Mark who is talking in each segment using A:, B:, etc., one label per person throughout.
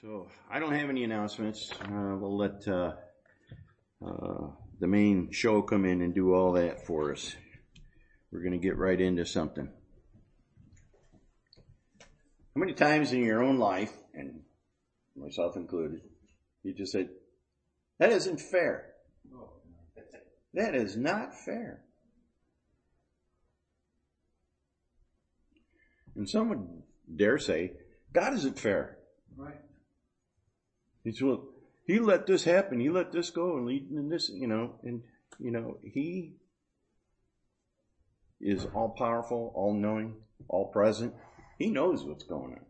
A: So I don't have any announcements. Uh, we'll let uh, uh, the main show come in and do all that for us. We're going to get right into something. How many times in your own life, and myself included, you just said, that isn't fair. That is not fair. And some would dare say, God isn't fair.
B: Right.
A: He said, well, he let this happen. He let this go and lead in this, you know, and, you know, he is all powerful, all knowing, all present. He knows what's going on.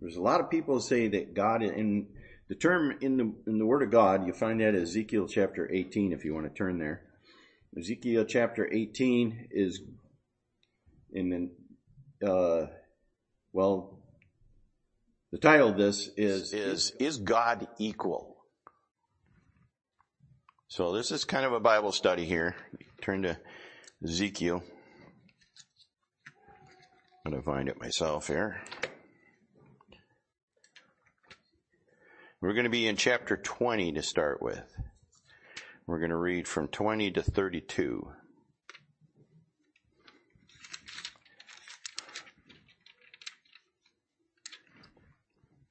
A: There's a lot of people say that God, in the term in the, in the word of God, you find that Ezekiel chapter 18 if you want to turn there. Ezekiel chapter 18 is in the, uh, well, the title of this is,
C: is, is God equal? So this is kind of a Bible study here. Turn to Ezekiel. I'm going to find it myself here. We're going to be in chapter 20 to start with. We're going to read from 20 to 32.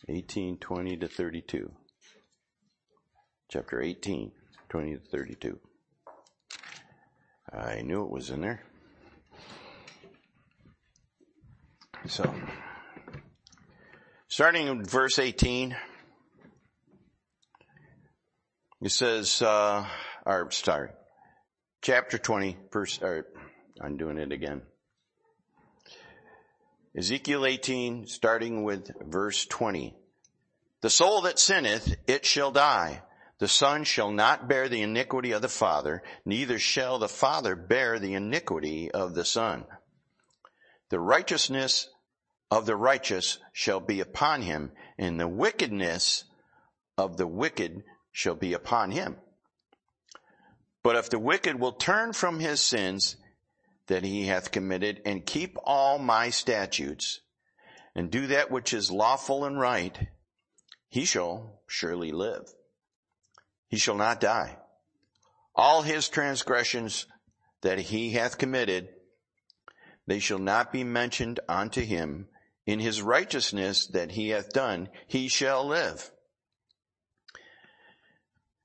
C: Eighteen, twenty to thirty-two. Chapter 18, 20 to 32. I knew it was in there. So, starting in verse 18, it says, uh, or sorry, chapter 20, verse, or I'm doing it again. Ezekiel 18, starting with verse 20. The soul that sinneth, it shall die. The son shall not bear the iniquity of the father, neither shall the father bear the iniquity of the son. The righteousness of the righteous shall be upon him, and the wickedness of the wicked shall be upon him. But if the wicked will turn from his sins that he hath committed and keep all my statutes and do that which is lawful and right, he shall surely live. He shall not die. All his transgressions that he hath committed, they shall not be mentioned unto him. In his righteousness that he hath done, he shall live.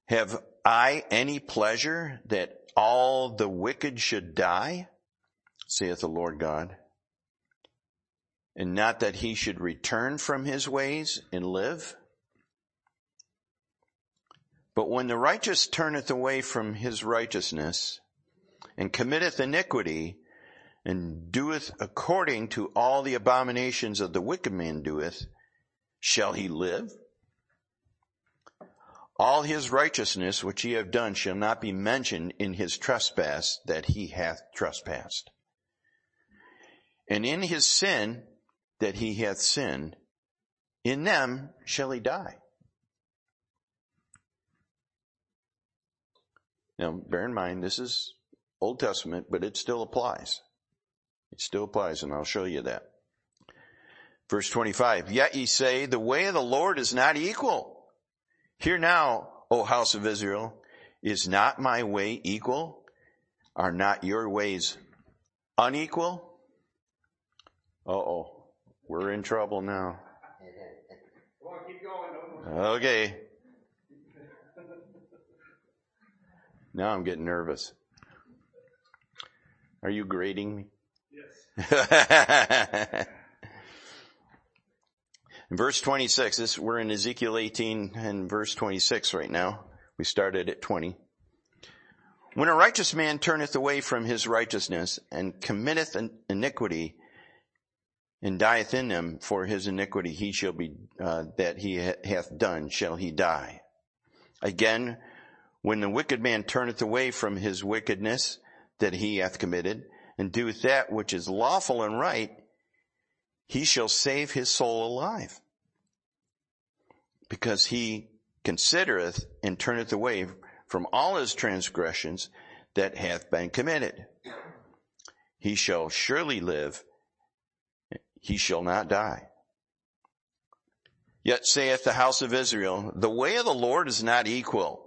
C: Have I any pleasure that all the wicked should die? Saith the Lord God. And not that he should return from his ways and live? But when the righteous turneth away from his righteousness and committeth iniquity and doeth according to all the abominations of the wicked man doeth, shall he live? All his righteousness which he have done shall not be mentioned in his trespass that he hath trespassed. And in his sin that he hath sinned, in them shall he die. Now, bear in mind, this is Old Testament, but it still applies. It still applies, and I'll show you that. Verse 25, Yet ye say, the way of the Lord is not equal. Hear now, O house of Israel, is not my way equal? Are not your ways unequal? Uh oh, we're in trouble now.
B: On, going.
C: Okay. Now I'm getting nervous. Are you grading me?
B: Yes.
C: In verse 26, this, we're in Ezekiel 18 and verse 26 right now. We started at 20. When a righteous man turneth away from his righteousness and committeth iniquity and dieth in them for his iniquity, he shall be, uh, that he hath done, shall he die. Again, when the wicked man turneth away from his wickedness that he hath committed and doeth that which is lawful and right, he shall save his soul alive. Because he considereth and turneth away from all his transgressions that hath been committed. He shall surely live. He shall not die. Yet saith the house of Israel, the way of the Lord is not equal.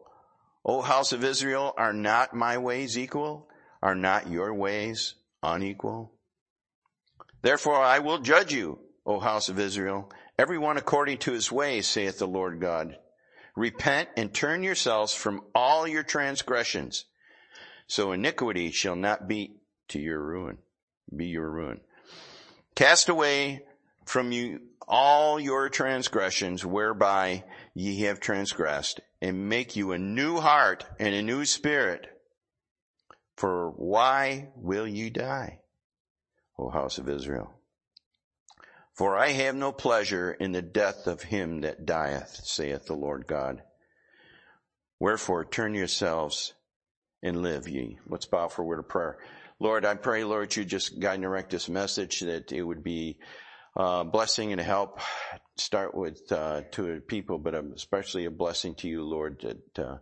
C: O house of Israel, are not my ways equal? Are not your ways unequal? Therefore I will judge you, O house of Israel, every one according to his ways, saith the Lord God. Repent and turn yourselves from all your transgressions, so iniquity shall not be to your ruin, be your ruin. Cast away from you all your transgressions whereby ye have transgressed and make you a new heart and a new spirit. For why will you die, O house of Israel? For I have no pleasure in the death of him that dieth, saith the Lord God. Wherefore turn yourselves and live ye. Let's bow for a word of prayer. Lord, I pray, Lord, you just guide and direct this message that it would be uh, blessing and help. Start with uh, to people, but especially a blessing to you, Lord, that uh,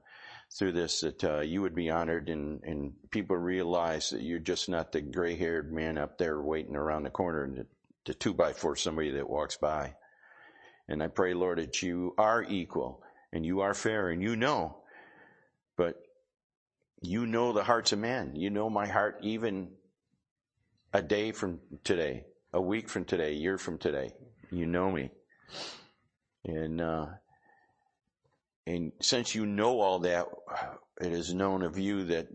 C: through this that uh, you would be honored and, and people realize that you're just not the gray-haired man up there waiting around the corner to, to two by four somebody that walks by. And I pray, Lord, that you are equal and you are fair and you know, but you know the hearts of men. You know my heart even a day from today a week from today, a year from today. You know me. And, uh, and since you know all that, it is known of you that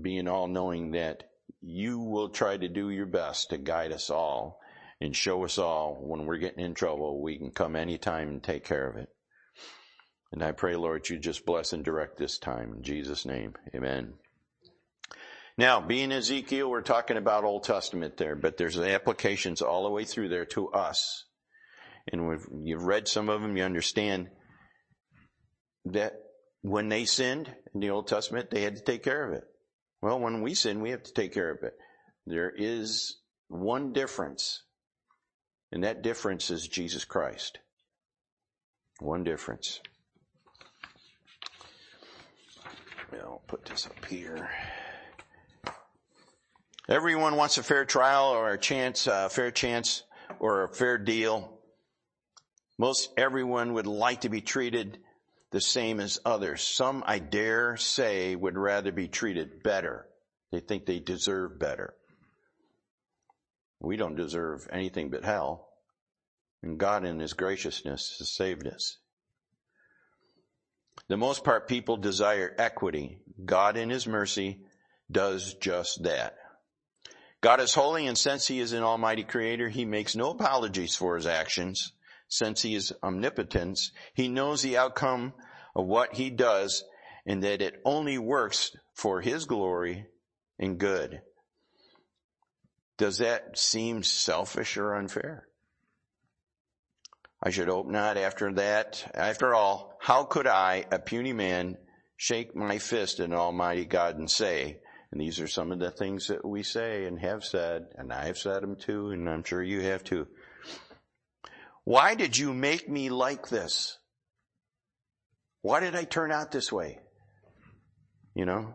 C: being all knowing that you will try to do your best to guide us all and show us all when we're getting in trouble, we can come anytime and take care of it. And I pray, Lord, you just bless and direct this time. In Jesus' name, amen. Now, being Ezekiel, we're talking about Old Testament there, but there's applications all the way through there to us. And you've read some of them, you understand that when they sinned in the Old Testament, they had to take care of it. Well, when we sin, we have to take care of it. There is one difference, and that difference is Jesus Christ. One difference. I'll put this up here. Everyone wants a fair trial or a chance, a fair chance or a fair deal. Most everyone would like to be treated the same as others. Some, I dare say, would rather be treated better. They think they deserve better. We don't deserve anything but hell. And God in His graciousness has saved us. The most part people desire equity. God in His mercy does just that. God is holy and since he is an almighty creator, he makes no apologies for his actions. Since he is omnipotent, he knows the outcome of what he does and that it only works for his glory and good. Does that seem selfish or unfair? I should hope not after that. After all, how could I, a puny man, shake my fist at Almighty God and say, and these are some of the things that we say and have said, and I've said them too, and I'm sure you have too. Why did you make me like this? Why did I turn out this way? You know,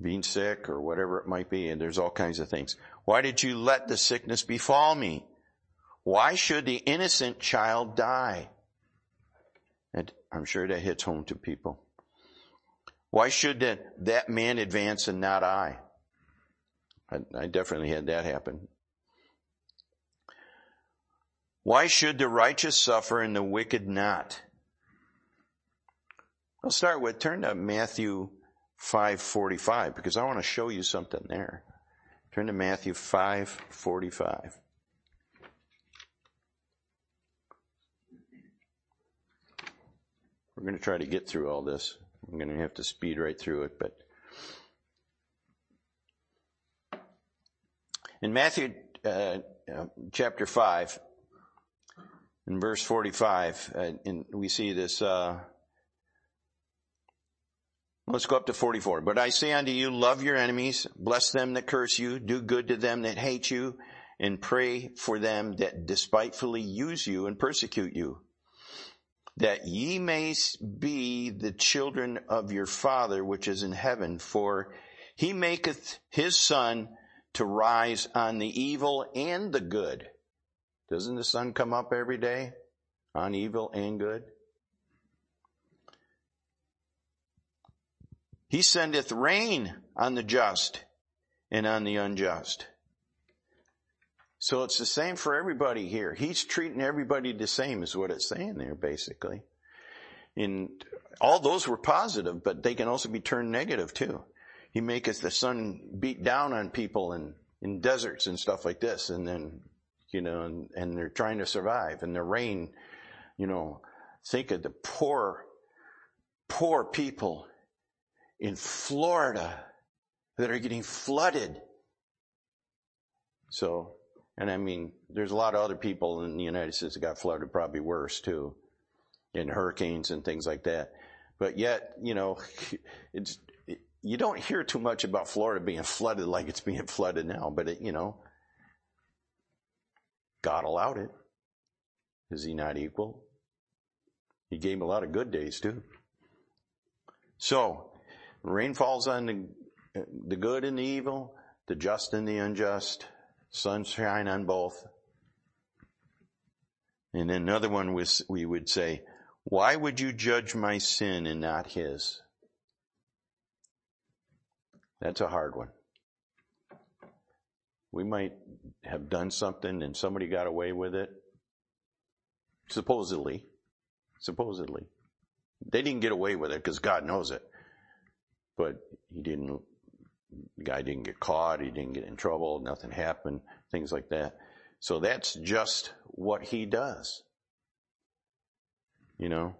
C: being sick or whatever it might be, and there's all kinds of things. Why did you let the sickness befall me? Why should the innocent child die? And I'm sure that hits home to people. Why should that that man advance and not I? I, I definitely had that happen. Why should the righteous suffer and the wicked not? I'll start with turn to Matthew 5:45 because I want to show you something there. Turn to Matthew 5:45. We're going to try to get through all this. I'm going to have to speed right through it, but in Matthew uh, uh, chapter 5, in verse 45, uh, in, we see this. Uh, let's go up to 44. But I say unto you, love your enemies, bless them that curse you, do good to them that hate you, and pray for them that despitefully use you and persecute you that ye may be the children of your Father which is in heaven, for he maketh his sun to rise on the evil and the good. Doesn't the sun come up every day? on evil and good. He sendeth rain on the just and on the unjust. So it's the same for everybody here. He's treating everybody the same is what it's saying there basically. And all those were positive, but they can also be turned negative too. He maketh the sun beat down on people in, in deserts and stuff like this and then, you know, and, and they're trying to survive and the rain, you know, think of the poor, poor people in Florida that are getting flooded. So, and I mean, there's a lot of other people in the United States that got flooded probably worse too, in hurricanes and things like that. But yet, you know, it's, it, you don't hear too much about Florida being flooded like it's being flooded now, but it, you know, God allowed it. Is he not equal? He gave a lot of good days too. So, rain falls on the the good and the evil, the just and the unjust, sunshine on both. And another one was, we would say, why would you judge my sin and not his? That's a hard one. We might have done something and somebody got away with it. Supposedly. Supposedly. They didn't get away with it because God knows it. But he didn't guy didn't get caught, he didn't get in trouble, nothing happened, things like that. So that's just what he does. You know?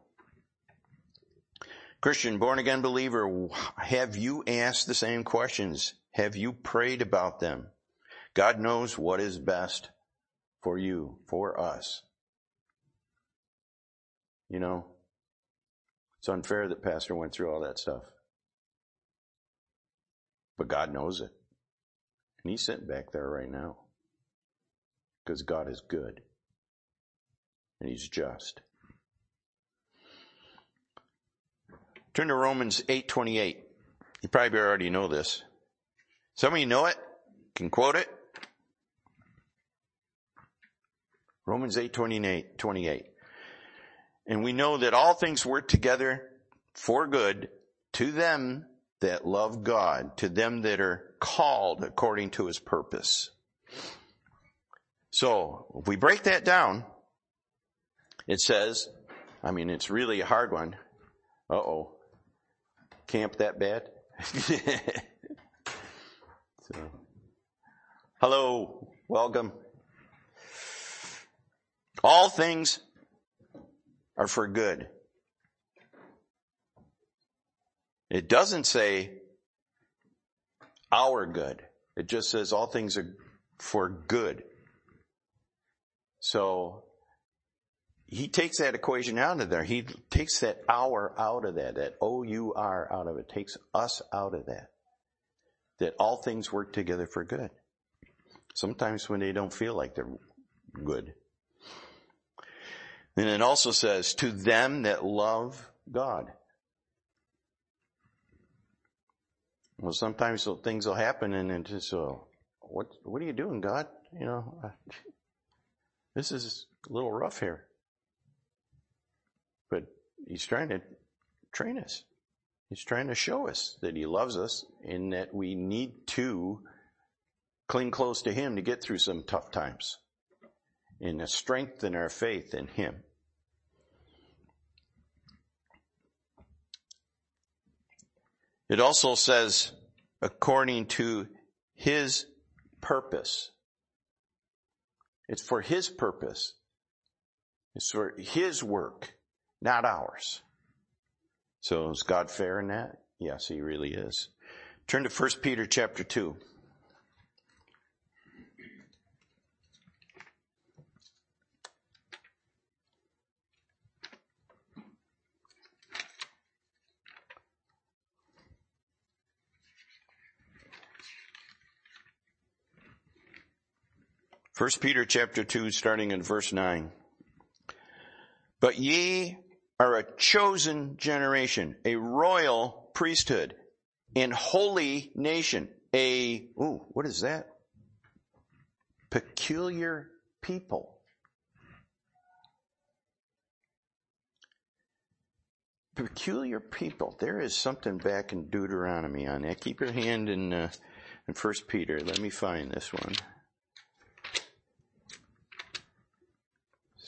C: Christian, born again believer, have you asked the same questions? Have you prayed about them? God knows what is best for you, for us. You know, it's unfair that Pastor went through all that stuff. But God knows it. And he's sitting back there right now. Because God is good. And he's just. Turn to Romans 8:28. You probably already know this. Some of you know it, can quote it. Romans 8:28, 28. And we know that all things work together for good to them that love God, to them that are called according to his purpose. So, if we break that down, it says, I mean, it's really a hard one. Uh oh. Camp that bad? so, hello, welcome. All things are for good It doesn't say our good. It just says all things are for good. So he takes that equation out of there. He takes that our out of that, that O-U-R out of it, takes us out of that. That all things work together for good. Sometimes when they don't feel like they're good. And it also says, to them that love God. Well, sometimes things will happen and it just, uh, what, what are you doing, God? You know, this is a little rough here. But he's trying to train us. He's trying to show us that he loves us and that we need to cling close to him to get through some tough times and to strengthen our faith in him. It also says, according to his purpose. It's for his purpose. It's for his work, not ours. So is God fair in that? Yes, he really is. Turn to 1 Peter chapter 2. 1 Peter chapter 2 starting in verse 9. But ye are a chosen generation, a royal priesthood, and holy nation, a, ooh, what is that? Peculiar people. peculiar people. There is something back in Deuteronomy on that. Keep your hand in, uh, in First Peter. Let me find this one.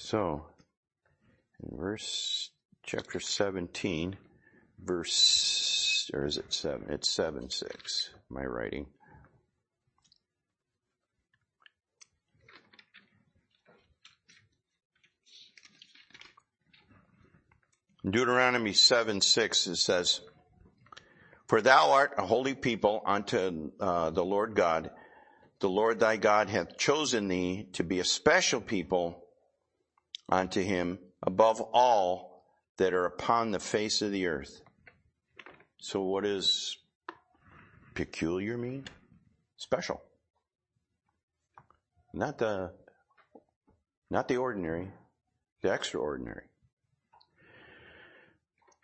C: So, in verse, chapter 17, verse, or is it 7? It's 7 6, my writing. Deuteronomy 7 6, it says, For thou art a holy people unto uh, the Lord God. The Lord thy God hath chosen thee to be a special people unto him above all that are upon the face of the earth. So what does peculiar mean? Special. Not the, not the ordinary, the extraordinary.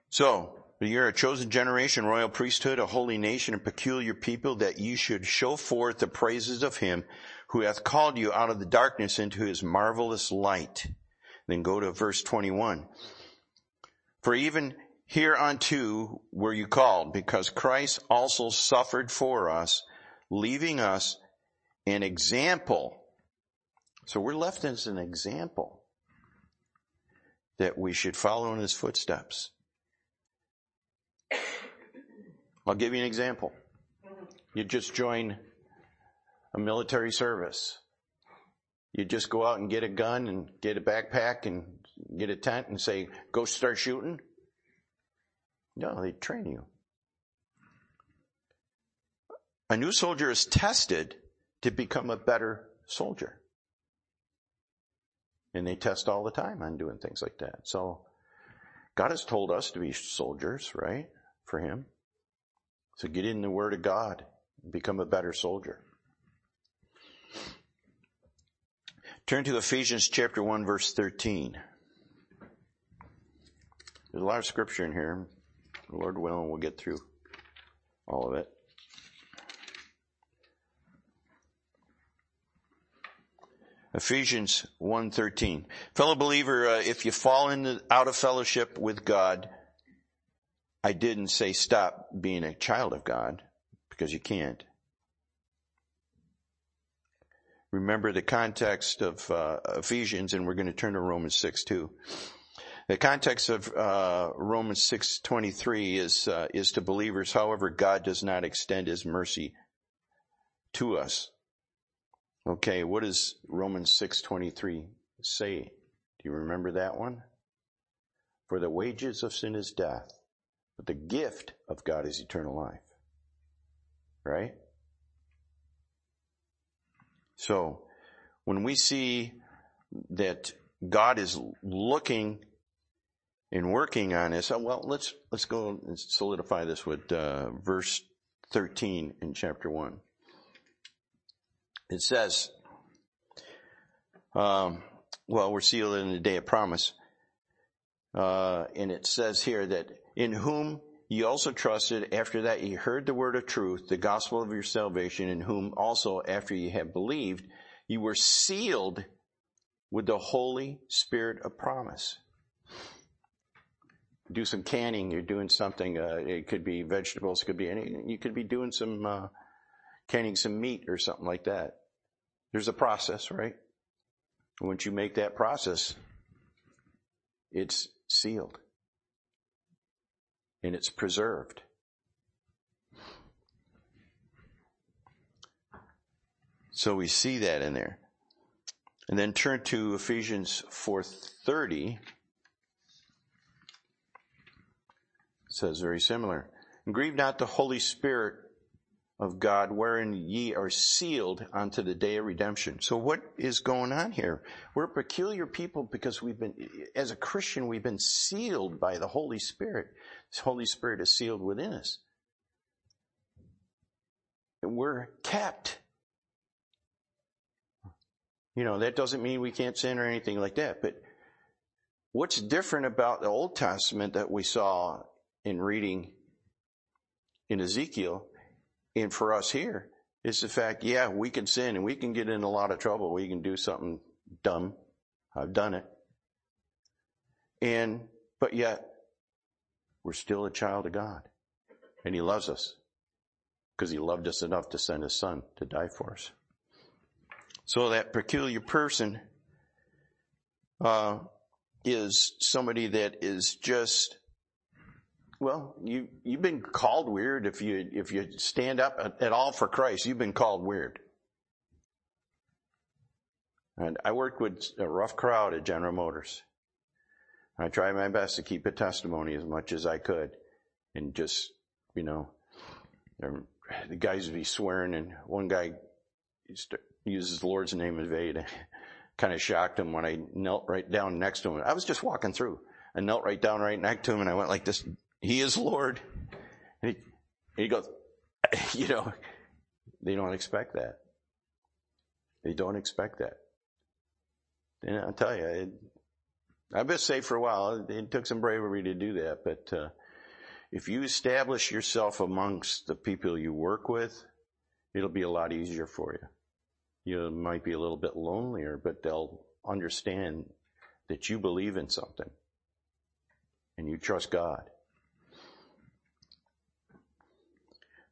C: So, you're a chosen generation, royal priesthood, a holy nation, a peculiar people, that you should show forth the praises of him who hath called you out of the darkness into his marvelous light. Then go to verse 21. For even hereunto were you called, because Christ also suffered for us, leaving us an example. So we're left as an example that we should follow in his footsteps I'll give you an example. You just join a military service. You just go out and get a gun and get a backpack and get a tent and say, go start shooting. No, they train you. A new soldier is tested to become a better soldier. And they test all the time on doing things like that. So God has told us to be soldiers, right? For Him. So get in the Word of God, and become a better soldier. Turn to Ephesians chapter 1 verse 13. There's a lot of scripture in here. The Lord willing, we'll get through all of it. Ephesians 1:13. Fellow believer, uh, if you fall into, out of fellowship with God, I didn't say stop being a child of God because you can't. Remember the context of uh, Ephesians, and we're going to turn to Romans 6 too. The context of uh, Romans 6:23 is uh, is to believers. However, God does not extend His mercy to us. Okay, what does Romans 6:23 say? Do you remember that one? For the wages of sin is death, but the gift of God is eternal life. Right? So, when we see that God is looking and working on this, well, let's, let's go and solidify this with uh, verse 13 in chapter 1. It says, um, well, we're sealed in the day of promise. Uh, and it says here that in whom ye also trusted after that ye heard the word of truth, the gospel of your salvation, in whom also after ye have believed, ye were sealed with the Holy Spirit of promise. Do some canning, you're doing something, uh, it could be vegetables, could be any, you could be doing some, uh, canning some meat or something like that. There's a process, right? Once you make that process, it's sealed and it's preserved. So we see that in there. And then turn to Ephesians 4:30. says very similar. And grieve not the Holy Spirit of God wherein ye are sealed unto the day of redemption. So what is going on here? We're peculiar people because we've been, as a Christian, we've been sealed by the Holy Spirit. His Holy Spirit is sealed within us. And we're kept. You know, that doesn't mean we can't sin or anything like that, but what's different about the Old Testament that we saw in reading in Ezekiel and for us here is the fact, yeah, we can sin and we can get in a lot of trouble. We can do something dumb. I've done it. And, but yet we're still a child of God. And He loves us because He loved us enough to send His Son to die for us. So that peculiar person uh, is somebody that is just well, you you've been called weird if you if you stand up at, all for Christ. You've been called weird. And I worked with a rough crowd at General Motors. I tried my best to keep a testimony as much as I could, and just you know, um, the guys would be swearing, and one guy uses the Lord's name as vain. kind of shocked him when I knelt right down next to him. I was just walking through. I knelt right down right next to him, and I went like this. He is Lord. And he, he goes, you know, they don't expect that. They don't expect that. And I'll tell you, it, I've been safe for a while. It took some bravery to do that, but uh, if you establish yourself amongst the people you work with, it'll be a lot easier for you. You might be a little bit lonelier, but they'll understand that you believe in something and you trust God.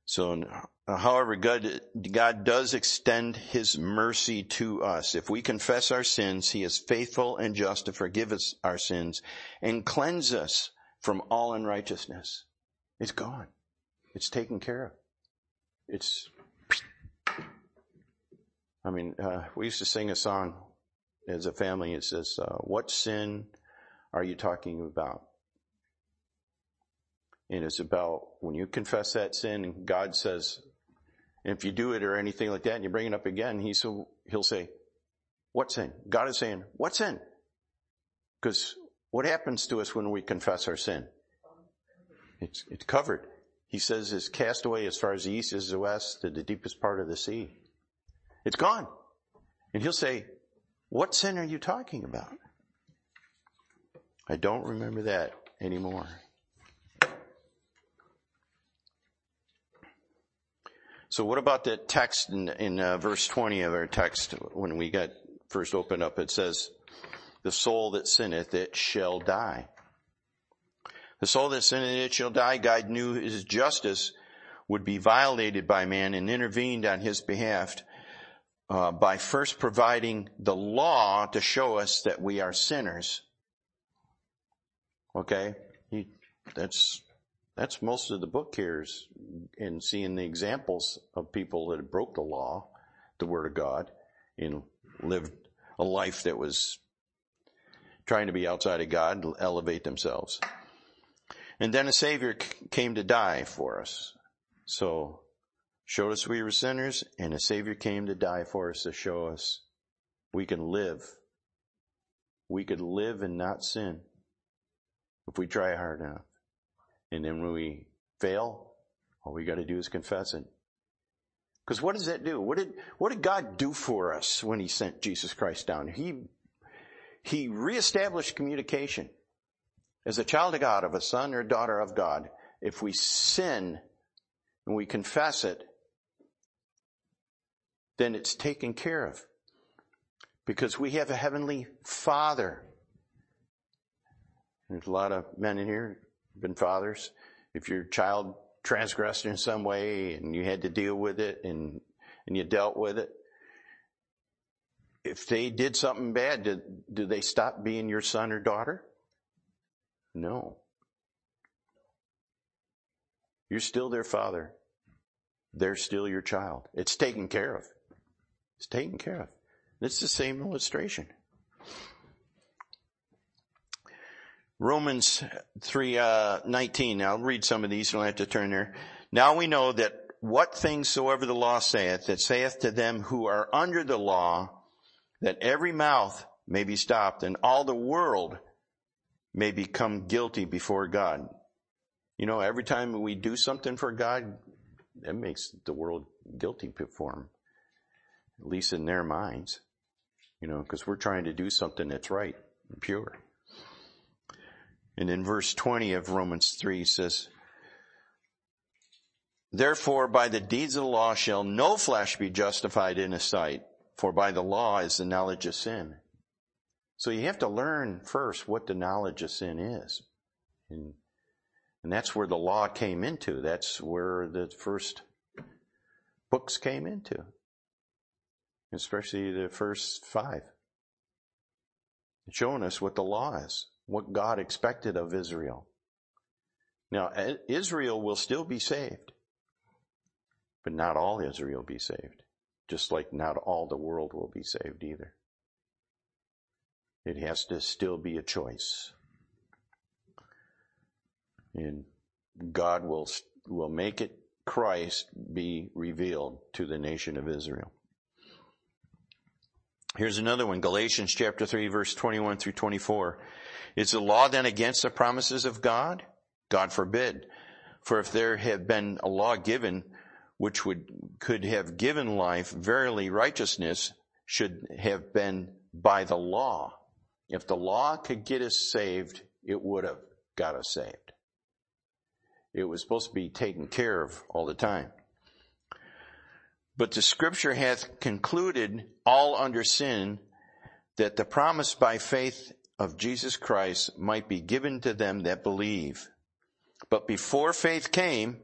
C: So, uh, however, God, God does extend His mercy to us. If we confess our sins, He is faithful and just to forgive us our sins and cleanse us from all unrighteousness. It's gone. It's taken care of. It's, I mean, uh, we used to sing a song as a family. It says, uh, what sin are you talking about? And it's about when you confess that sin God says, if you do it or anything like that and you bring it up again, he so, he'll say, what sin? God is saying, what sin? Because what happens to us when we confess our sin? It's, it's covered. He says it's cast away as far as the east is the west to the deepest part of the sea. It's gone. And he'll say, what sin are you talking about? I don't remember that anymore. So what about that text in, in uh, verse 20 of our text when we got first opened up? It says, the soul that sinneth, it shall die. The soul that sinneth, it shall die. God knew his justice would be violated by man and intervened on his behalf uh, by first providing the law to show us that we are sinners. Okay? He, that's that's most of the book here is in seeing the examples of people that broke the law, the word of God, and lived a life that was trying to be outside of God, elevate themselves. And then a savior came to die for us. So showed us we were sinners and a savior came to die for us to show us we can live. We could live and not sin if we try hard enough. And then when we fail, all we got to do is confess it. Because what does that do? What did, what did God do for us when he sent Jesus Christ down? He, he reestablished communication. As a child of God, of a son or daughter of God, if we sin and we confess it, then it's taken care of. Because we have a heavenly father. There's a lot of men in here been fathers. If your child transgressed in some way and you had to deal with it and, and you dealt with it, if they did something bad, did, do they stop being your son or daughter? No. You're still their father. They're still your child. It's taken care of. It's taken care of. It's the same illustration. Romans 3, uh, 19. Now I'll read some of these. You don't have to turn there. Now we know that what things soever the law saith, that saith to them who are under the law, that every mouth may be stopped and all the world may become guilty before God. You know, every time we do something for God, that makes the world guilty before Him. At least in their minds. You know, because we're trying to do something that's right and pure. And in verse 20 of Romans 3 says, Therefore by the deeds of the law shall no flesh be justified in his sight, for by the law is the knowledge of sin. So you have to learn first what the knowledge of sin is. And And that's where the law came into. That's where the first books came into. Especially the first five. Showing us what the law is, what God expected of Israel. Now, Israel will still be saved, but not all Israel be saved. Just like not all the world will be saved either. It has to still be a choice. And God will, will make it Christ be revealed to the nation of Israel. Here's another one, Galatians chapter 3 verse 21 through 24. Is the law then against the promises of God? God forbid. For if there had been a law given which would, could have given life, verily righteousness should have been by the law. If the law could get us saved, it would have got us saved. It was supposed to be taken care of all the time. But the scripture hath concluded all under sin that the promise by faith of Jesus Christ might be given to them that believe. But before faith came,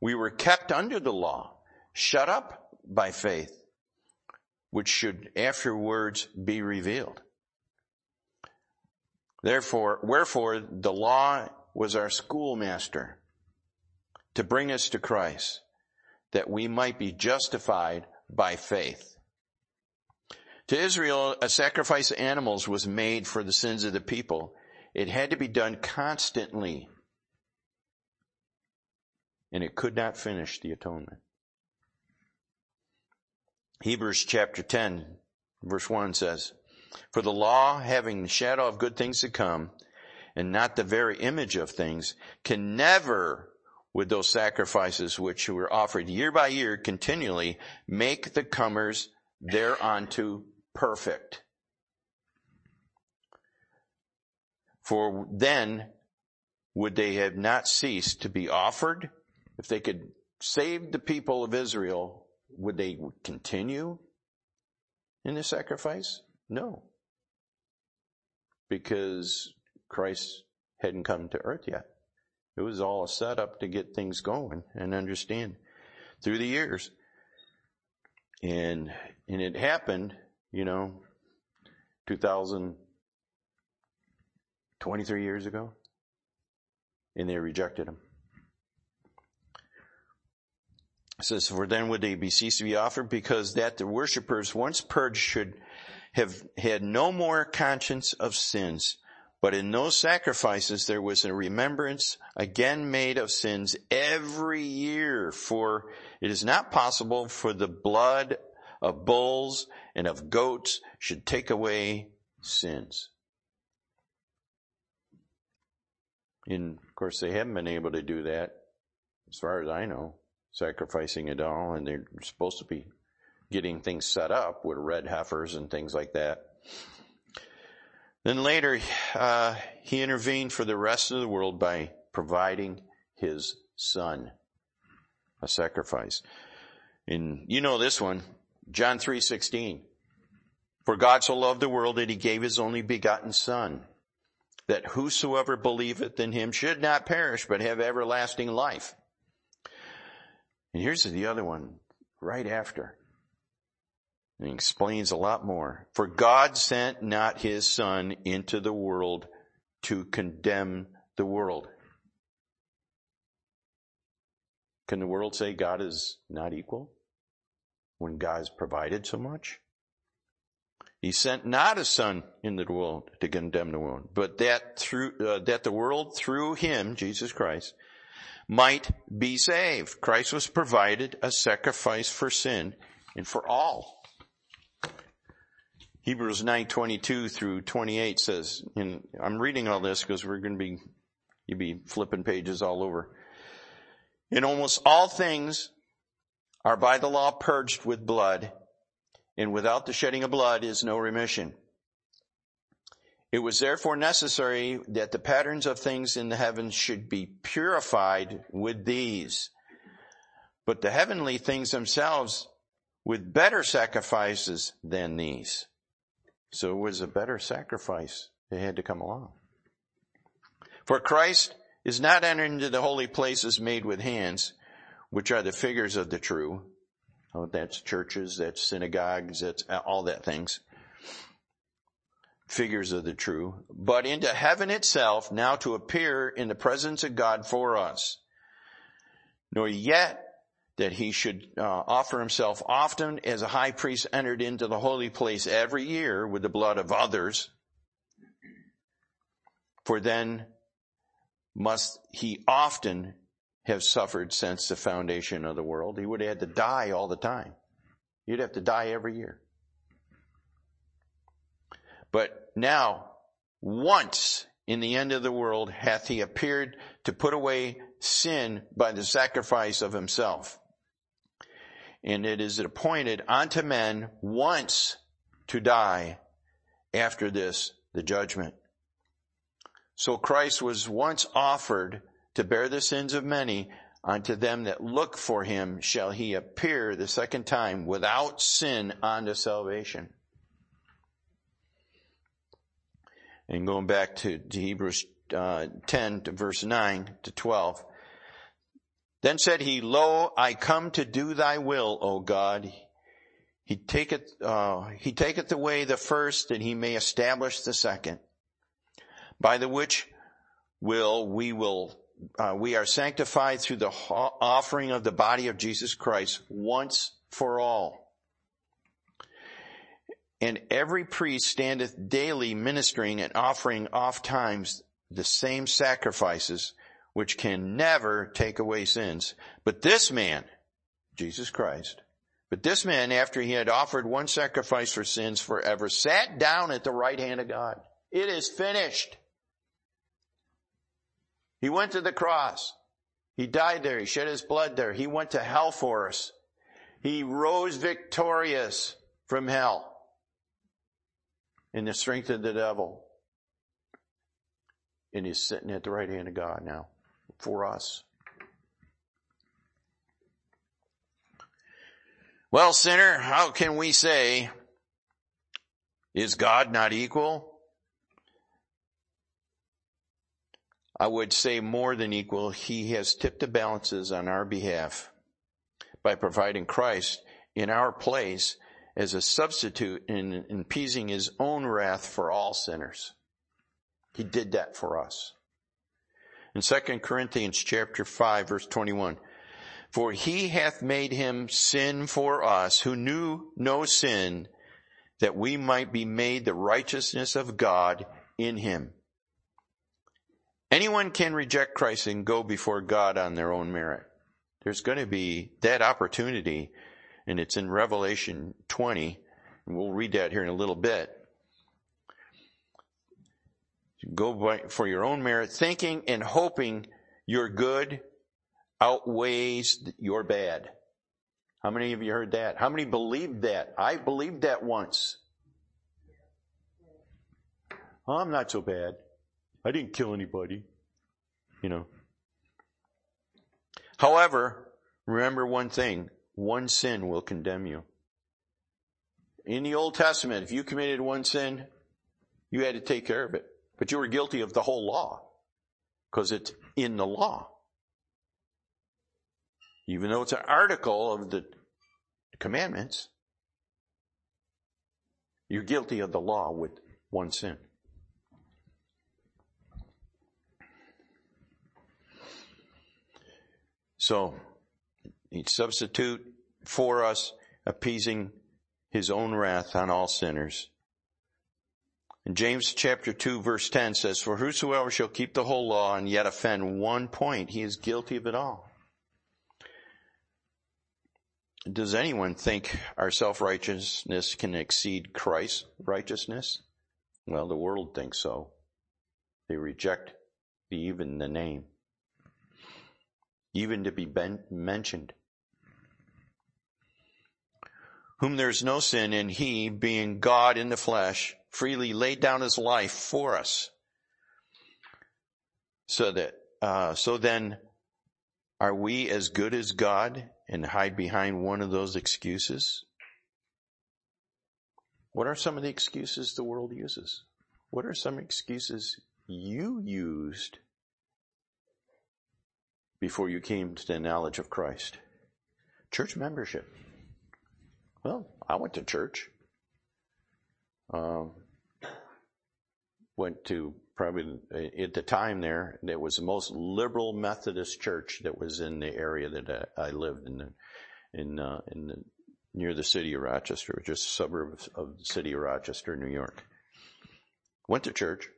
C: we were kept under the law, shut up by faith, which should afterwards be revealed. Therefore, wherefore the law was our schoolmaster to bring us to Christ, that we might be justified by faith. To Israel, a sacrifice of animals was made for the sins of the people. It had to be done constantly. And it could not finish the atonement. Hebrews chapter 10 verse 1 says, For the law having the shadow of good things to come, and not the very image of things, can never with those sacrifices which were offered year by year continually make the comers thereunto perfect. For then would they have not ceased to be offered? If they could save the people of Israel, would they continue in the sacrifice? No. Because Christ hadn't come to earth yet. It was all a setup to get things going and understand through the years. And, and it happened, you know, 2023 years ago. And they rejected him. It says, for then would they be ceased to be offered because that the worshippers once purged should have had no more conscience of sins but in those sacrifices, there was a remembrance again made of sins every year, for it is not possible for the blood of bulls and of goats should take away sins. And of course, they haven't been able to do that, as far as I know, sacrificing it all, and they're supposed to be getting things set up with red heifers and things like that. Then later, uh, he intervened for the rest of the world by providing his son, a sacrifice. And you know this one, John 3:16. For God so loved the world that he gave his only begotten son, that whosoever believeth in him should not perish but have everlasting life. And here's the other one right after. He explains a lot more. For God sent not his son into the world to condemn the world. Can the world say God is not equal when God's provided so much? He sent not a son into the world to condemn the world, but that through, uh, that the world through him, Jesus Christ, might be saved. Christ was provided a sacrifice for sin and for all. Hebrews 9:22 through 28 says, and I'm reading all this because we're going to be you be flipping pages all over. In almost all things are by the law purged with blood, and without the shedding of blood is no remission. It was therefore necessary that the patterns of things in the heavens should be purified with these. But the heavenly things themselves with better sacrifices than these. So it was a better sacrifice that had to come along. For Christ is not entered into the holy places made with hands, which are the figures of the true. Oh, that's churches, that's synagogues, that's all that things. Figures of the true. But into heaven itself, now to appear in the presence of God for us. Nor yet that he should uh, offer himself often as a high priest entered into the holy place every year with the blood of others. For then must he often have suffered since the foundation of the world. He would have had to die all the time. You'd have to die every year. But now, once in the end of the world hath he appeared to put away sin by the sacrifice of himself. And it is appointed unto men once to die after this, the judgment. So Christ was once offered to bear the sins of many, unto them that look for him shall he appear the second time without sin unto salvation. And going back to, to Hebrews uh, 10 to verse 9 to 12. Then said he, Lo, I come to do thy will, O God. He taketh, uh, he taketh away the first that he may establish the second. By the which will we will uh, we are sanctified through the offering of the body of Jesus Christ once for all. And every priest standeth daily ministering and offering oft times the same sacrifices, which can never take away sins. But this man, Jesus Christ, but this man, after he had offered one sacrifice for sins forever, sat down at the right hand of God. It is finished. He went to the cross. He died there. He shed his blood there. He went to hell for us. He rose victorious from hell in the strength of the devil. And he's sitting at the right hand of God now for us. Well, sinner, how can we say, is God not equal? I would say more than equal. He has tipped the balances on our behalf by providing Christ in our place as a substitute in appeasing his own wrath for all sinners. He did that for us. In 2 Corinthians chapter 5 verse 21, for he hath made him sin for us who knew no sin that we might be made the righteousness of God in him. Anyone can reject Christ and go before God on their own merit. There's going to be that opportunity, and it's in Revelation 20, and we'll read that here in a little bit. Go by, for your own merit, thinking and hoping your good outweighs your bad. How many of you heard that? How many believed that? I believed that once. Oh, I'm not so bad. I didn't kill anybody. You know. However, remember one thing. One sin will condemn you. In the Old Testament, if you committed one sin, you had to take care of it. But you were guilty of the whole law. Because it's in the law. Even though it's an article of the commandments, you're guilty of the law with one sin. So, he'd substitute for us, appeasing his own wrath on all sinners. And James chapter 2 verse 10 says, For whosoever shall keep the whole law and yet offend one point, he is guilty of it all. Does anyone think our self-righteousness can exceed Christ's righteousness? Well, the world thinks so. They reject the, even the name even to be mentioned. Whom there is no sin in he, being God in the flesh, freely laid down his life for us. So that, uh, so then, are we as good as God and hide behind one of those excuses? What are some of the excuses the world uses? What are some excuses you used before you came to the knowledge of Christ? Church membership. Well, I went to church. Um, went to probably at the time there, it was the most liberal Methodist church that was in the area that I lived in, in, uh, in the, near the city of Rochester, just suburbs of the city of Rochester, New York. Went to church,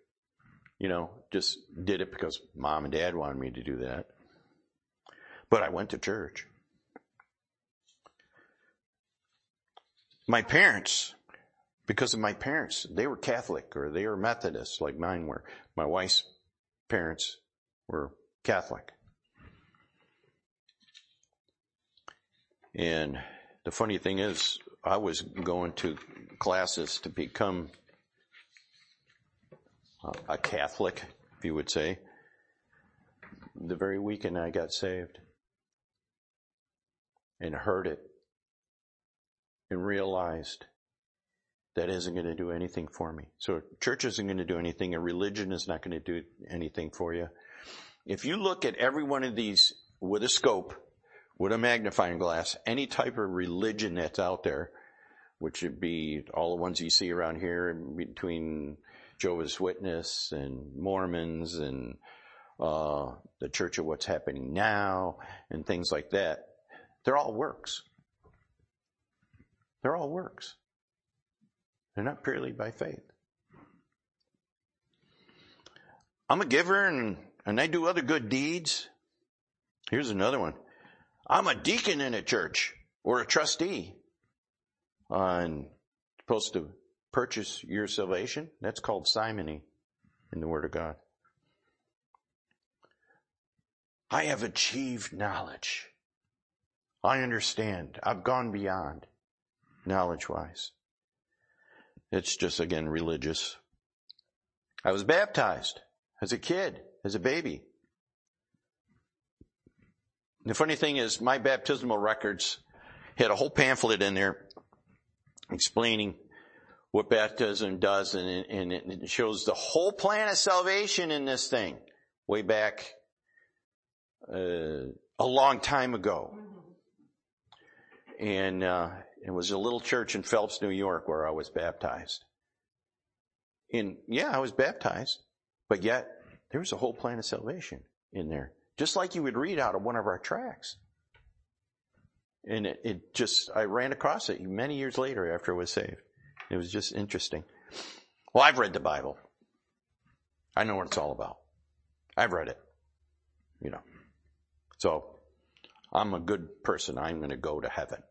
C: you know, just did it because mom and dad wanted me to do that. But I went to church. My parents because of my parents. They were Catholic or they were Methodist like mine were. My wife's parents were Catholic. And the funny thing is, I was going to classes to become a Catholic, if you would say, the very weekend I got saved and heard it and realized that isn't going to do anything for me. So church isn't going to do anything and religion is not going to do anything for you. If you look at every one of these with a scope, with a magnifying glass, any type of religion that's out there, which would be all the ones you see around here between Jehovah's Witness and Mormons and uh, the Church of What's Happening Now and things like that, they're all works. They're all works. They're not purely by faith. I'm a giver and, and I do other good deeds. Here's another one. I'm a deacon in a church or a trustee. And supposed to purchase your salvation. That's called simony in the Word of God. I have achieved knowledge. I understand. I've gone beyond knowledge wise. It's just, again, religious. I was baptized as a kid, as a baby. The funny thing is, my baptismal records had a whole pamphlet in there explaining what baptism does, and, and it shows the whole plan of salvation in this thing way back uh, a long time ago. And uh, it was a little church in Phelps, New York, where I was baptized. And yeah, I was baptized, but yet there was a whole plan of salvation in there, just like you would read out of one of our tracts. And it, it just, I ran across it many years later after I was saved. It was just interesting. Well, I've read the Bible. I know what it's all about. I've read it. You know. So, I'm a good person. I'm going to go to heaven.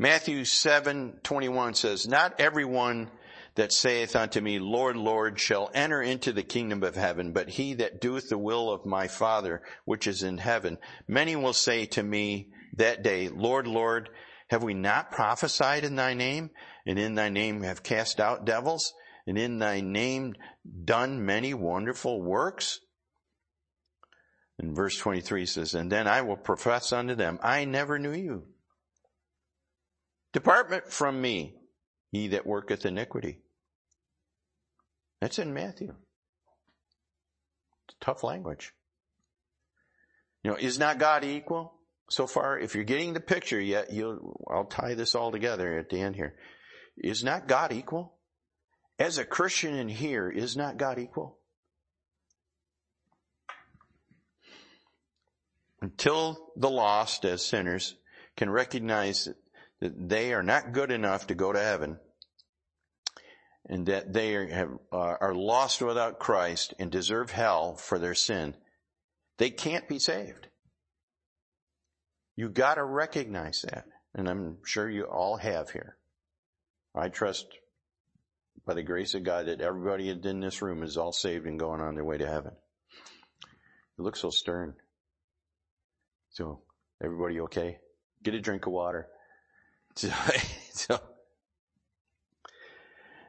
C: Matthew 7, 21 says, Not everyone that saith unto me, Lord, Lord, shall enter into the kingdom of heaven, but he that doeth the will of my Father which is in heaven. Many will say to me that day, Lord, Lord, have we not prophesied in thy name, and in thy name have cast out devils, and in thy name done many wonderful works? And verse 23 says, And then I will profess unto them, I never knew you. Depart from me, ye that worketh iniquity. That's in Matthew. It's tough language. You know, is not God equal? So far, if you're getting the picture yet, you'll, I'll tie this all together at the end here. Is not God equal? As a Christian in here, is not God equal? Until the lost as sinners can recognize that they are not good enough to go to heaven and that they are, have, uh, are lost without Christ and deserve hell for their sin, they can't be saved. You gotta recognize that. And I'm sure you all have here. I trust by the grace of God that everybody in this room is all saved and going on their way to heaven. You look so stern. So, everybody okay? Get a drink of water. So, so,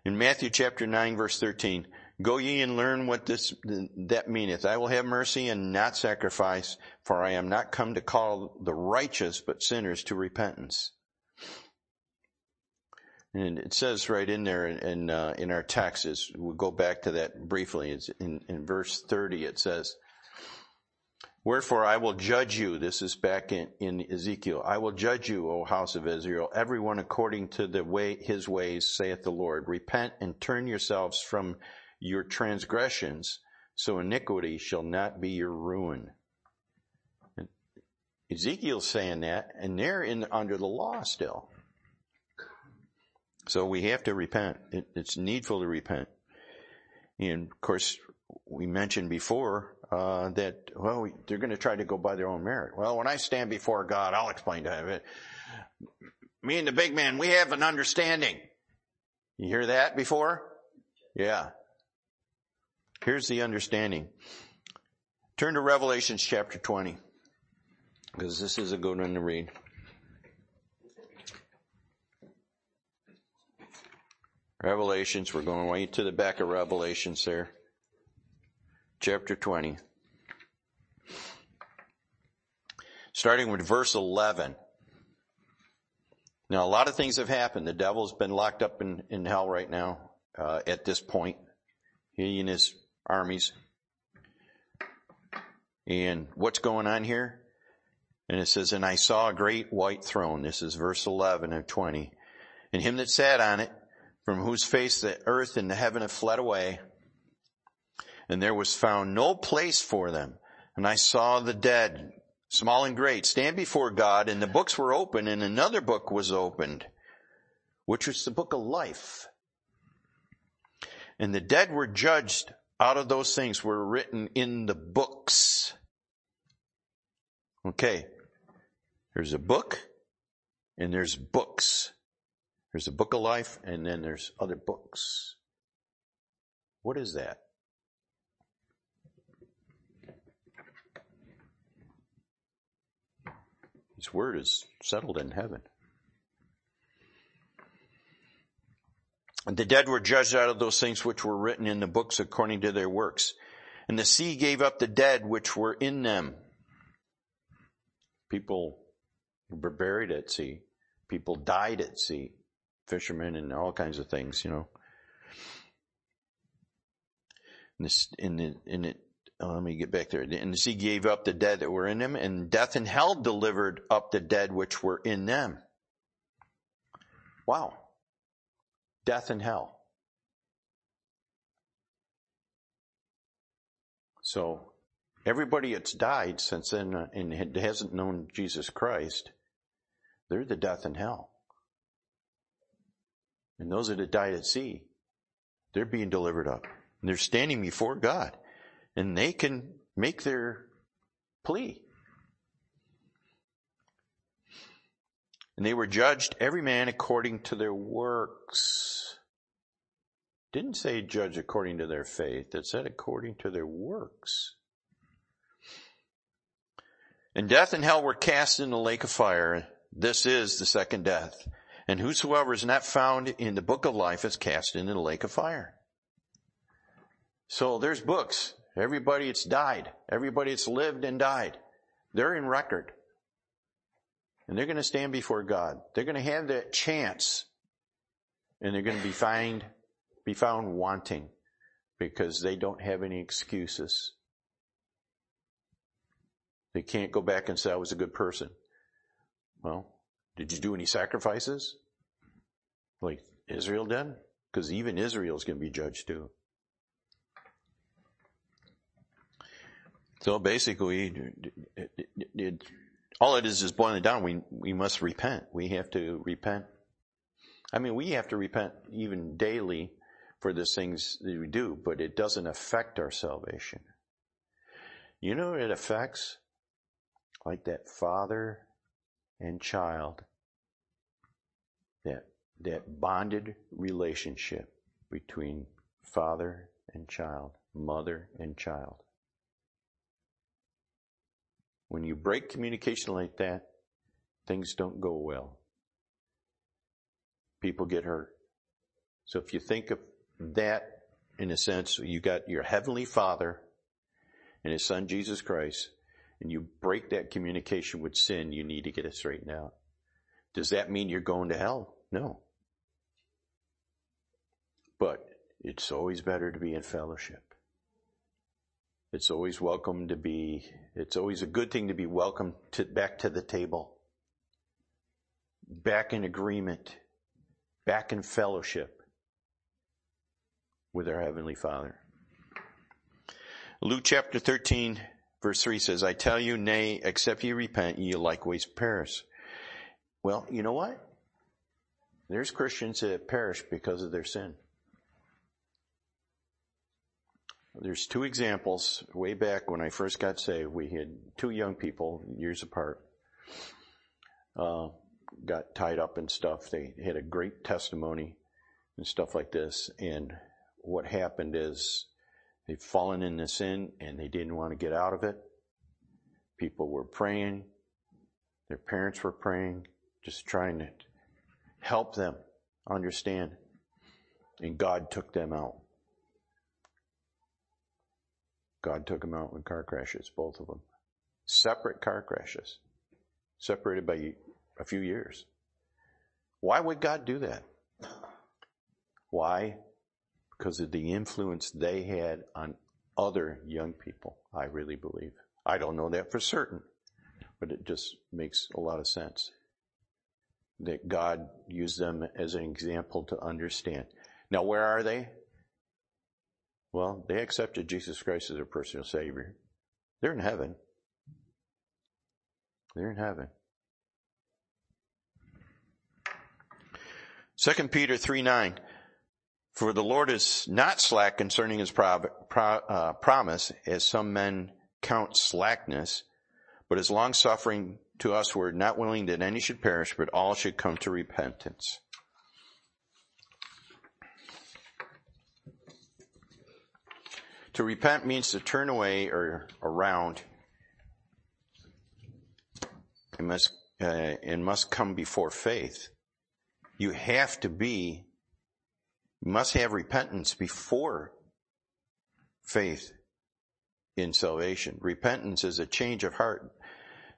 C: in Matthew chapter 9 verse 13, go ye and learn what this, that meaneth. I will have mercy and not sacrifice, for I am not come to call the righteous, but sinners to repentance. And it says right in there in, uh, in our text, is, we'll go back to that briefly, it's in, in verse 30 it says, Wherefore I will judge you. This is back in, in Ezekiel. I will judge you, O house of Israel, everyone according to the way, his ways, saith the Lord. Repent and turn yourselves from your transgressions, so iniquity shall not be your ruin. Ezekiel's saying that, and they're in under the law still. So we have to repent. It, it's needful to repent. And of course, we mentioned before uh, that well, we, they're going to try to go by their own merit. Well, when I stand before God, I'll explain to him. Me and the big man, we have an understanding. You hear that before? Yeah. Here's the understanding. Turn to Revelations chapter 20 because this is a good one to read. Revelations, we're going right to the back of Revelations there. Chapter 20. Starting with verse 11. Now, a lot of things have happened. The devil's been locked up in, in hell right now, uh, at this point. He and his armies. And what's going on here? And it says, And I saw a great white throne. This is verse 11 and 20. And him that sat on it, from whose face the earth and the heaven have fled away. And there was found no place for them. And I saw the dead, small and great, stand before God, and the books were open, and another book was opened, which was the book of life. And the dead were judged out of those things were written in the books. Okay. There's a book and there's books. There's a book of life and then there's other books. What is that? His word is settled in heaven. And the dead were judged out of those things which were written in the books according to their works. And the sea gave up the dead which were in them. People were buried at sea. People died at sea. Fishermen and all kinds of things, you know. And, this, in the, in it, oh, let me get back there. And sea gave up the dead that were in them, and death and hell delivered up the dead which were in them. Wow death and hell. So everybody that's died since then uh, and hasn't known Jesus Christ, they're the death and hell. And those that have died at sea, they're being delivered up. And they're standing before God. And they can make their plea. And they were judged every man according to their works. Didn't say judge according to their faith. It said according to their works. And death and hell were cast in the lake of fire. This is the second death. And whosoever is not found in the book of life is cast into the lake of fire. So there's books. Everybody that's died. Everybody that's lived and died. They're in record and they're going to stand before God. They're going to have that chance and they're going to be find, be found wanting because they don't have any excuses. They can't go back and say, I was a good person. Well, did you do any sacrifices? Like Israel did? Because even Israel is going to be judged too. So basically, it, all it is is boiling down. We, we must repent. We have to repent. I mean, we have to repent even daily for the things that we do, but it doesn't affect our salvation. You know it affects? Like that father and child. That, that bonded relationship between father and child, mother and child. When you break communication like that, things don't go well. People get hurt. So if you think of that in a sense, you got your heavenly father and his son Jesus Christ, and you break that communication with sin, you need to get it straightened out. Does that mean you're going to hell? No. But it's always better to be in fellowship. It's always welcome to be, it's always a good thing to be welcome to, back to the table. Back in agreement. Back in fellowship with our Heavenly Father. Luke chapter 13 verse 3 says, I tell you, nay, except ye repent, ye likewise perish. Well, you know what? There's Christians that perish because of their sin. There's two examples. Way back when I first got saved, we had two young people, years apart, uh, got tied up and stuff. They had a great testimony and stuff like this. And what happened is they'd fallen into sin and they didn't want to get out of it. People were praying. Their parents were praying, just trying to help them understand. And God took them out. God took them out in car crashes, both of them. Separate car crashes. Separated by a few years. Why would God do that? Why? Because of the influence they had on other young people, I really believe. I don't know that for certain, but it just makes a lot of sense that God used them as an example to understand. Now, where are they? Well, they accepted Jesus Christ as their personal Savior. They're in heaven. They're in heaven. 2 Peter 3 9. For the Lord is not slack concerning his pro- uh, promise, as some men count slackness, but is long suffering to us who are not willing that any should perish, but all should come to repentance. To repent means to turn away or around. It must, uh, it must come before faith. You have to be, you must have repentance before faith in salvation. Repentance is a change of heart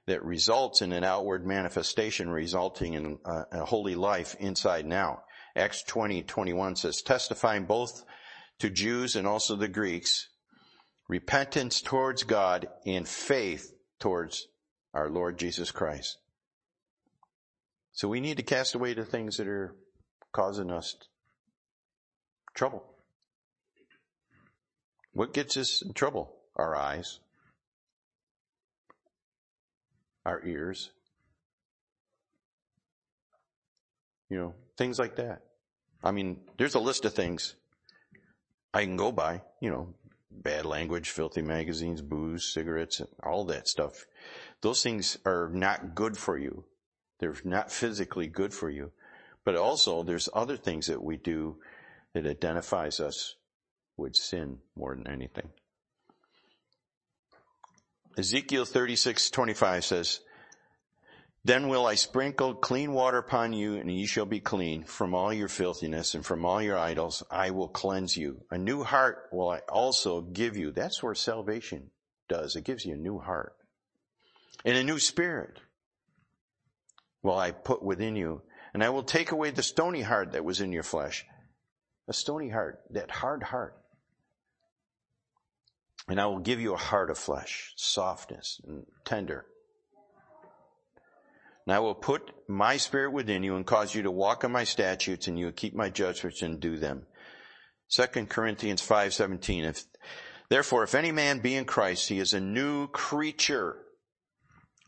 C: that results in an outward manifestation resulting in a, a holy life inside now. Acts 20, 21 says, testifying both to Jews and also the Greeks repentance towards God and faith towards our Lord Jesus Christ. So we need to cast away the things that are causing us trouble. What gets us in trouble? Our eyes, our ears, you know, things like that. I mean, there's a list of things I can go by, you know, bad language, filthy magazines, booze, cigarettes, and all that stuff. Those things are not good for you. They're not physically good for you. But also there's other things that we do that identifies us with sin more than anything. Ezekiel 36:25 says, then will I sprinkle clean water upon you, and ye shall be clean from all your filthiness and from all your idols. I will cleanse you. A new heart will I also give you. That's where salvation does. It gives you a new heart. And a new spirit will I put within you. And I will take away the stony heart that was in your flesh. A stony heart, that hard heart. And I will give you a heart of flesh, softness and tender and I will put my spirit within you and cause you to walk in my statutes and you will keep my judgments and do them. 2 Corinthians 5:17 if therefore if any man be in Christ he is a new creature.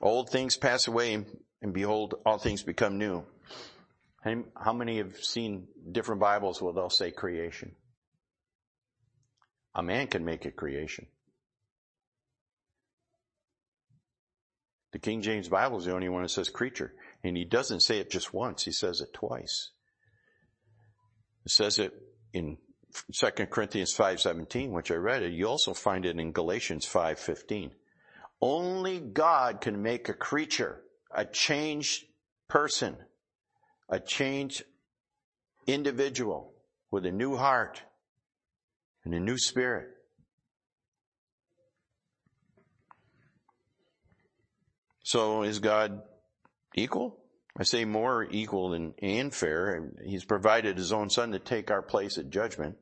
C: Old things pass away and behold all things become new. How many have seen different bibles where they'll say creation? A man can make a creation The King James Bible is the only one that says creature. And he doesn't say it just once, he says it twice. It says it in 2 Corinthians 5:17, which I read it. You also find it in Galatians 5:15. Only God can make a creature, a changed person, a changed individual with a new heart and a new spirit. So is God equal? I say more equal than and fair. He's provided his own son to take our place at judgment.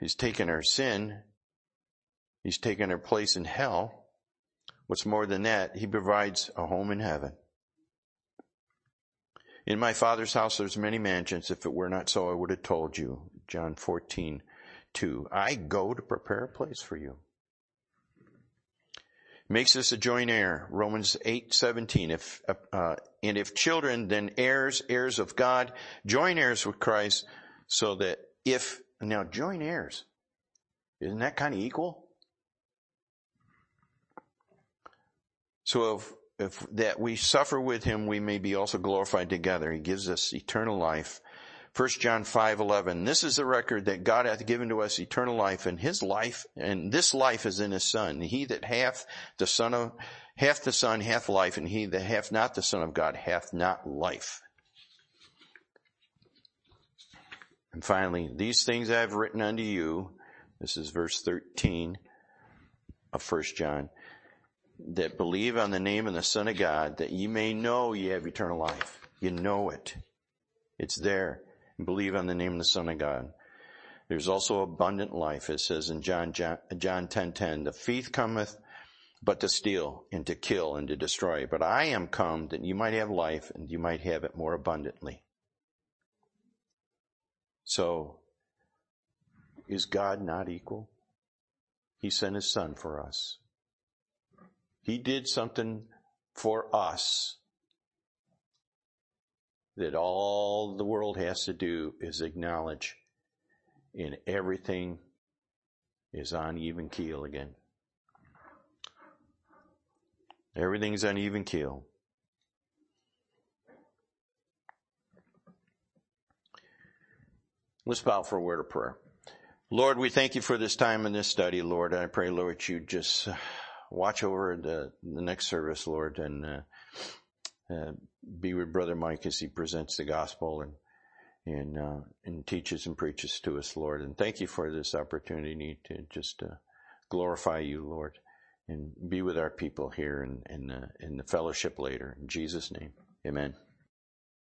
C: He's taken our sin. He's taken our place in hell. What's more than that, He provides a home in heaven. In my father's house there's many mansions. If it were not so, I would have told you. John 14, 2. I go to prepare a place for you. Makes us a joint heir. Romans 8, 17. If, uh, and if children, then heirs, heirs of God, joint heirs with Christ, so that if, now joint heirs, isn't that kind of equal? So if if that we suffer with him, we may be also glorified together. He gives us eternal life. 1 John 5:11 This is the record that God hath given to us eternal life and his life, and this life is in his son. He that hath the son of, hath the son hath life, and he that hath not the son of God hath not life. And finally, these things I have written unto you. This is verse 13 of 1 John that believe on the name of the Son of God, that ye may know ye have eternal life. You know it. It's there. Believe on the name of the Son of God. There's also abundant life. It says in John, John, John 10, 10, the thief cometh but to steal and to kill and to destroy. But I am come that you might have life and you might have it more abundantly. So, is God not equal? He sent his son for us. He did something for us that all the world has to do is acknowledge and everything is on even keel again. Everything's on even keel. Let's bow for a word of prayer. Lord, we thank you for this time and this study, Lord. I pray, Lord, you just watch over the, the next service, Lord, and uh, uh, be with Brother Mike as he presents the gospel and and uh, and teaches and preaches to us, Lord. And thank you for this opportunity to just uh, glorify you, Lord, and be with our people here and in, in, in the fellowship later. In Jesus' name, Amen.